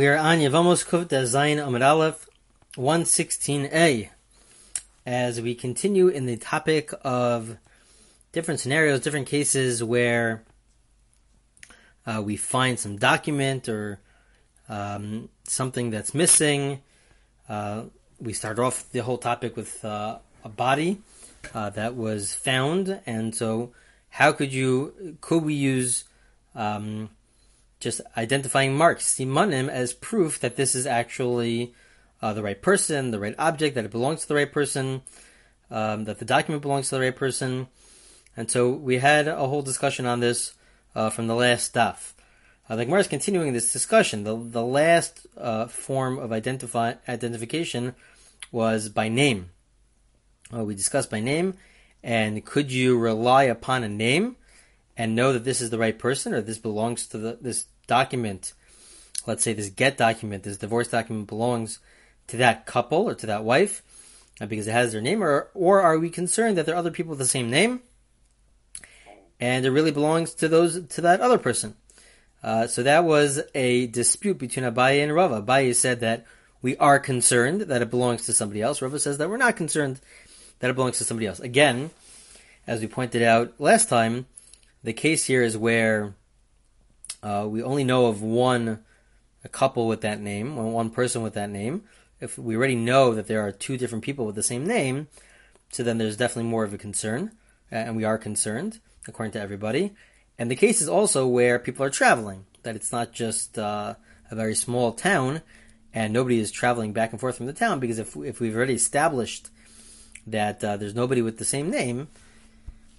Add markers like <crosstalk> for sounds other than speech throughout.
We are on Yevamos Kuf Zayin Amud Aleph 116a as we continue in the topic of different scenarios, different cases where uh, we find some document or um, something that's missing. Uh, we start off the whole topic with uh, a body uh, that was found, and so how could you could we use um, just identifying marks, simanim, as proof that this is actually uh, the right person, the right object, that it belongs to the right person, um, that the document belongs to the right person. And so we had a whole discussion on this uh, from the last stuff. Uh, the Gemara is continuing this discussion. The, the last uh, form of identify, identification was by name. Uh, we discussed by name, and could you rely upon a name and know that this is the right person or this belongs to the, this document, let's say this get document, this divorce document belongs to that couple or to that wife uh, because it has their name, or or are we concerned that there are other people with the same name and it really belongs to those to that other person? Uh, so that was a dispute between Abaye and Rava. Abaye said that we are concerned that it belongs to somebody else. Rava says that we're not concerned that it belongs to somebody else. Again, as we pointed out last time, the case here is where uh, we only know of one a couple with that name, one person with that name. If we already know that there are two different people with the same name, so then there's definitely more of a concern, and we are concerned according to everybody. And the case is also where people are traveling; that it's not just uh, a very small town, and nobody is traveling back and forth from the town. Because if if we've already established that uh, there's nobody with the same name,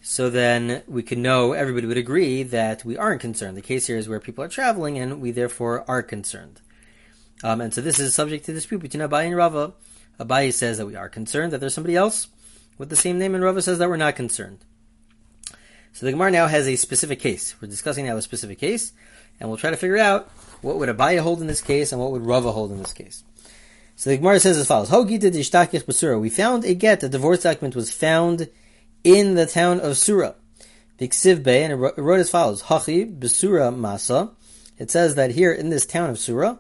so then we can know, everybody would agree that we aren't concerned. The case here is where people are traveling and we therefore are concerned. Um, and so this is subject to dispute between Abaye and Rava. Abaye says that we are concerned that there's somebody else with the same name, and Rava says that we're not concerned. So the Gemara now has a specific case. We're discussing now a specific case, and we'll try to figure out what would Abaye hold in this case and what would Rava hold in this case. So the Gemara says as follows: We found a get. A divorce document was found in the town of Ksiv Bay, and it wrote as follows: Hachi Besura Masa. It says that here in this town of Surah,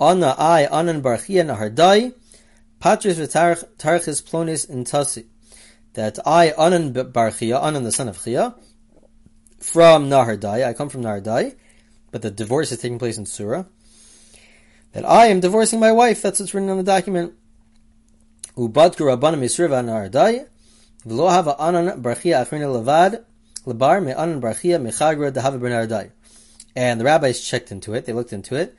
Anna I Anan Barchia Nahardai, Patris V'Tarchis Plonis Intasi. That I Anan Barchia, Anan the son of Chia, from Nahardai. I come from Nahardai, but the divorce is taking place in Surah. That I am divorcing my wife. That's what's written on the document. Ubadku Rabbanim Yisriva Nahardai. And the rabbis checked into it. They looked into it,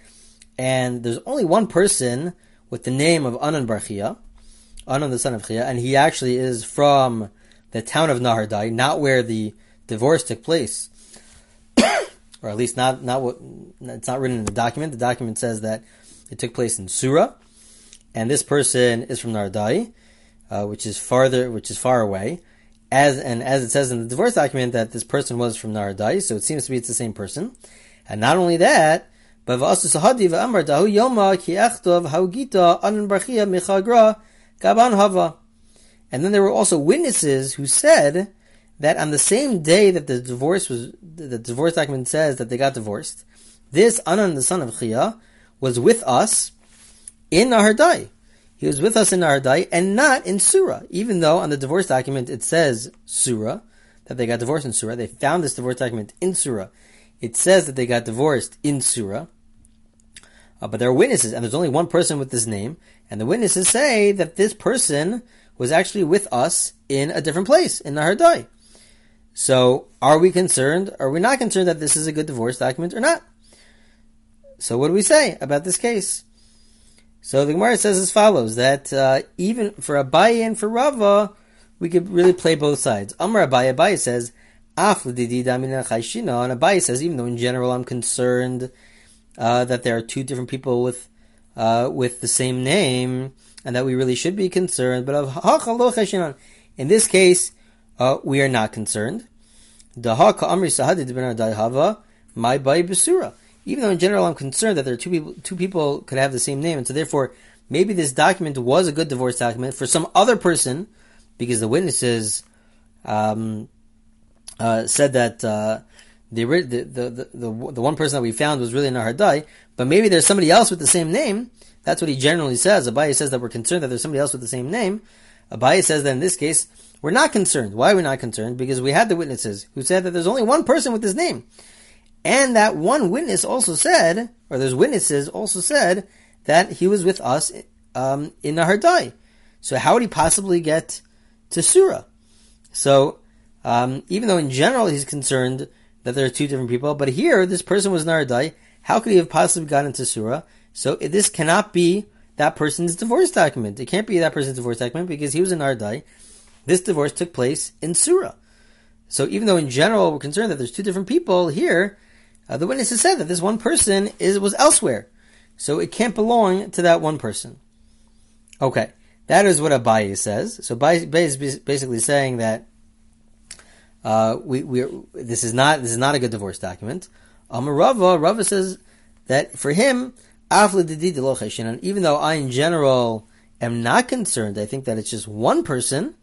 and there's only one person with the name of Anan Barchia, Anan the son of Chia, and he actually is from the town of Nahardai, not where the divorce took place, <coughs> or at least not not what it's not written in the document. The document says that it took place in Surah, and this person is from Nahardai uh, which is farther, which is far away. As and as it says in the divorce document that this person was from Naradai, so it seems to be it's the same person. And not only that, but sahadi v'amar dahu yoma ki haugita gaban hava. And then there were also witnesses who said that on the same day that the divorce was, the divorce document says that they got divorced, this Anan, the son of Chia, was with us in Nahardai. He was with us in Nardai and not in Surah, even though on the divorce document it says Surah, that they got divorced in Surah. They found this divorce document in Surah. It says that they got divorced in Surah. Uh, but there are witnesses, and there's only one person with this name, and the witnesses say that this person was actually with us in a different place, in Nahardai. So, are we concerned? Are we not concerned that this is a good divorce document or not? So, what do we say about this case? So the Gemara says as follows: that uh, even for Abaye and for Rava, we could really play both sides. Amar Abaye, Abaye says, "Af damina chayshina," and Abaye says, even though in general I'm concerned uh, that there are two different people with uh, with the same name, and that we really should be concerned, but of in this case, uh, we are not concerned. My bay besura even though in general I'm concerned that there are two people, two people could have the same name, and so therefore maybe this document was a good divorce document for some other person, because the witnesses um, uh, said that uh, the, the, the, the, the, one person that we found was really Nahardai, but maybe there's somebody else with the same name. That's what he generally says. Abaye says that we're concerned that there's somebody else with the same name. Abaye says that in this case, we're not concerned. Why are we not concerned? Because we had the witnesses who said that there's only one person with this name. And that one witness also said, or those witnesses also said, that he was with us um, in Nahardai. So how would he possibly get to Surah? So, um, even though in general he's concerned that there are two different people, but here this person was Nahardai, how could he have possibly gotten to Surah? So this cannot be that person's divorce document. It can't be that person's divorce document because he was in Nahardai. This divorce took place in Surah. So even though in general we're concerned that there's two different people here, uh, the witnesses said that this one person is was elsewhere, so it can't belong to that one person. Okay, that is what Abaye says. So Abaye is basically saying that uh, we we this is not this is not a good divorce document. Um, Rava Rava says that for him, and even though I in general am not concerned, I think that it's just one person.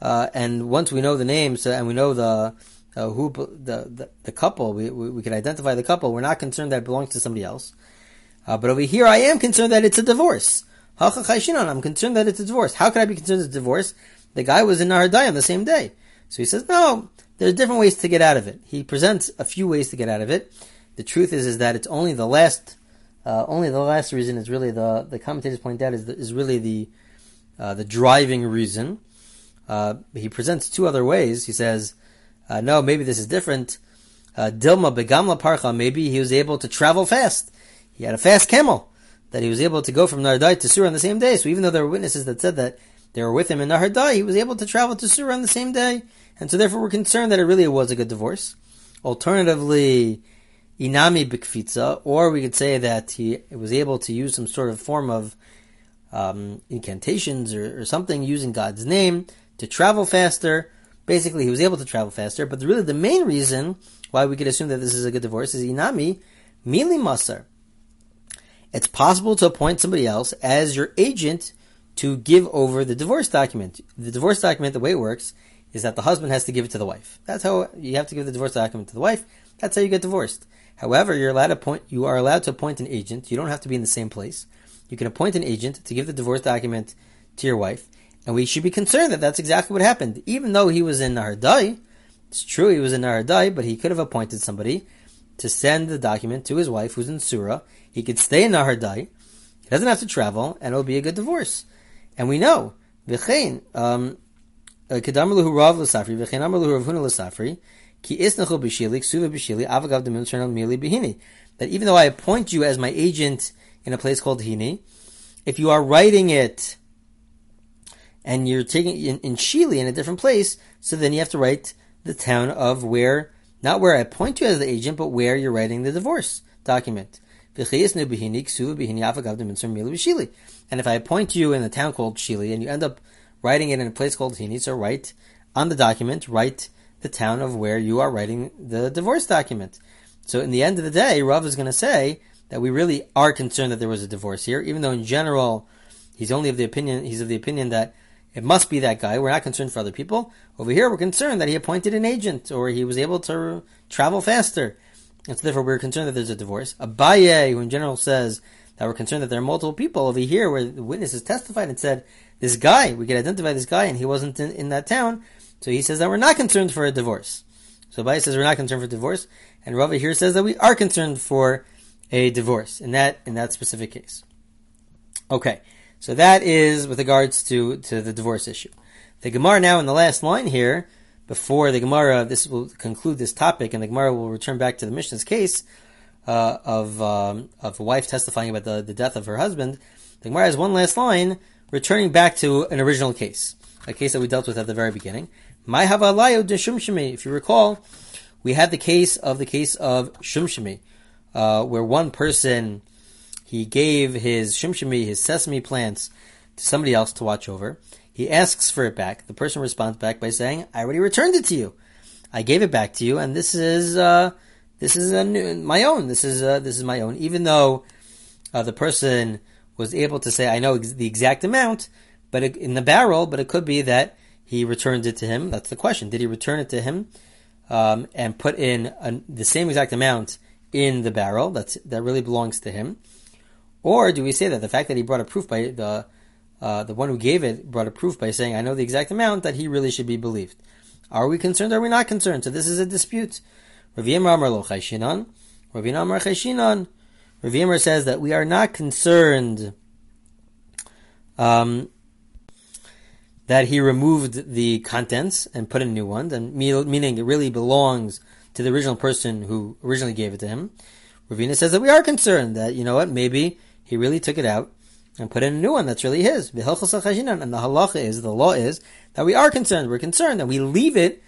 Uh, and once we know the names and we know the uh, who the, the, the couple, we, we, we can identify the couple. We're not concerned that it belongs to somebody else. Uh, but over here, I am concerned that it's a divorce. I'm concerned that it's a divorce. How could I be concerned it's a divorce? The guy was in Nahardai on the same day. So he says, no, there's different ways to get out of it. He presents a few ways to get out of it. The truth is, is that it's only the last, uh, only the last reason is really the, the commentators point out is, the, is really the, uh, the driving reason. Uh, he presents two other ways. He says, uh, no, maybe this is different. Uh, Dilma begamla parcha, maybe he was able to travel fast. He had a fast camel that he was able to go from Nardai to Surah on the same day. So even though there were witnesses that said that they were with him in Nahardai, he was able to travel to Surah on the same day. And so therefore we're concerned that it really was a good divorce. Alternatively, Inami Bikfitza, or we could say that he was able to use some sort of form of um, incantations or, or something using God's name to travel faster basically he was able to travel faster. But really, the main reason why we could assume that this is a good divorce is inami mili masar. It's possible to appoint somebody else as your agent to give over the divorce document. The divorce document, the way it works, is that the husband has to give it to the wife. That's how you have to give the divorce document to the wife. That's how you get divorced. However, you're allowed to appoint, you are allowed to appoint an agent. You don't have to be in the same place. You can appoint an agent to give the divorce document to your wife. And we should be concerned that that's exactly what happened. Even though he was in Nahardai, it's true he was in Nahardai, but he could have appointed somebody to send the document to his wife who's in Surah. He could stay in Nahardai. He doesn't have to travel, and it'll be a good divorce. And we know, v'chein, um, uh, Huna. That even though I appoint you as my agent in a place called Hini, if you are writing it and you're taking in, in Shili in a different place, so then you have to write the town of where, not where I point you as the agent, but where you're writing the divorce document. And if I appoint you in a town called Shili and you end up writing it in a place called Hini, so write on the document, write the town of where you are writing the divorce document. So in the end of the day, Rav is going to say that we really are concerned that there was a divorce here, even though in general he's only of the opinion he's of the opinion that it must be that guy. We're not concerned for other people. Over here, we're concerned that he appointed an agent or he was able to travel faster. And so therefore, we're concerned that there's a divorce. Abaye, who in general says that we're concerned that there are multiple people over here where the witnesses testified and said, this guy, we could identify this guy and he wasn't in, in that town. So he says that we're not concerned for a divorce. So Abaye says we're not concerned for divorce. And Rava here says that we are concerned for a divorce in that, in that specific case. Okay. So that is with regards to, to the divorce issue. The Gemara now in the last line here, before the Gemara, this will conclude this topic, and the Gemara will return back to the Mishnah's case uh, of um, of a wife testifying about the, the death of her husband. The Gemara has one last line, returning back to an original case, a case that we dealt with at the very beginning. My havalayo de shumshimi. If you recall, we had the case of the case of shumshimi, uh, where one person he gave his shimshimi, his sesame plants, to somebody else to watch over. He asks for it back. The person responds back by saying, "I already returned it to you. I gave it back to you, and this is uh, this is new, my own. This is uh, this is my own." Even though uh, the person was able to say, "I know ex- the exact amount," but it, in the barrel, but it could be that he returned it to him. That's the question: Did he return it to him um, and put in a, the same exact amount in the barrel that's that really belongs to him, or do we say that the fact that he brought a proof by the uh, the one who gave it brought a proof by saying, "I know the exact amount," that he really should be believed? Are we concerned? Or are we not concerned? So this is a dispute. Rav Amar lo chayshinan. Amar chayshinan. Rav Yemar says that we are not concerned um, that he removed the contents and put in new ones, and meaning it really belongs to the original person who originally gave it to him. Ravina says that we are concerned that you know what maybe he really took it out and put in a new one that's really his. And the halacha is the law is that we are concerned. We're concerned that we leave it.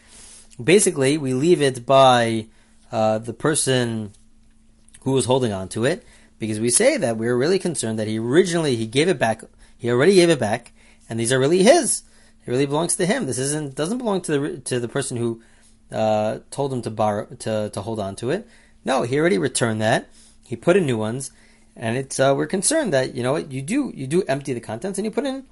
Basically, we leave it by uh, the person who was holding on to it, because we say that we're really concerned that he originally he gave it back, he already gave it back, and these are really his. It really belongs to him. This isn't doesn't belong to the to the person who uh, told him to borrow to to hold on to it. No, he already returned that. He put in new ones, and it's uh, we're concerned that you know what you do you do empty the contents and you put in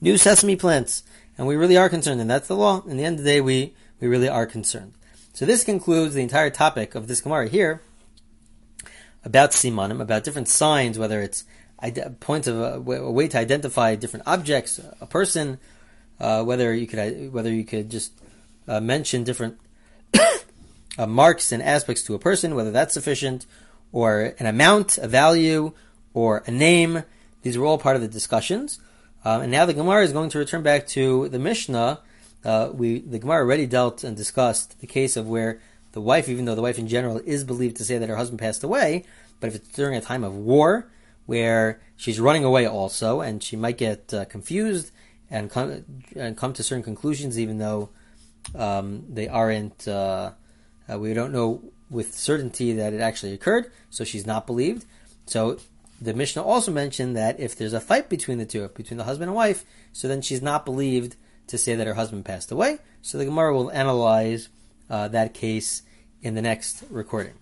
new sesame plants, and we really are concerned, and that's the law. In the end of the day, we we really are concerned. So this concludes the entire topic of this Gemara here about simanim, about different signs, whether it's points of a, a, way to identify different objects, a person, uh, whether you could whether you could just uh, mention different <coughs> uh, marks and aspects to a person, whether that's sufficient, or an amount, a value, or a name. These are all part of the discussions. Um, and now the Gemara is going to return back to the Mishnah. Uh, we the Gemara already dealt and discussed the case of where the wife, even though the wife in general is believed to say that her husband passed away, but if it's during a time of war where she's running away also, and she might get uh, confused and come and come to certain conclusions, even though um, they aren't, uh, uh, we don't know with certainty that it actually occurred, so she's not believed. So the Mishnah also mentioned that if there's a fight between the two, between the husband and wife, so then she's not believed to say that her husband passed away. So the Gemara will analyze uh, that case in the next recording.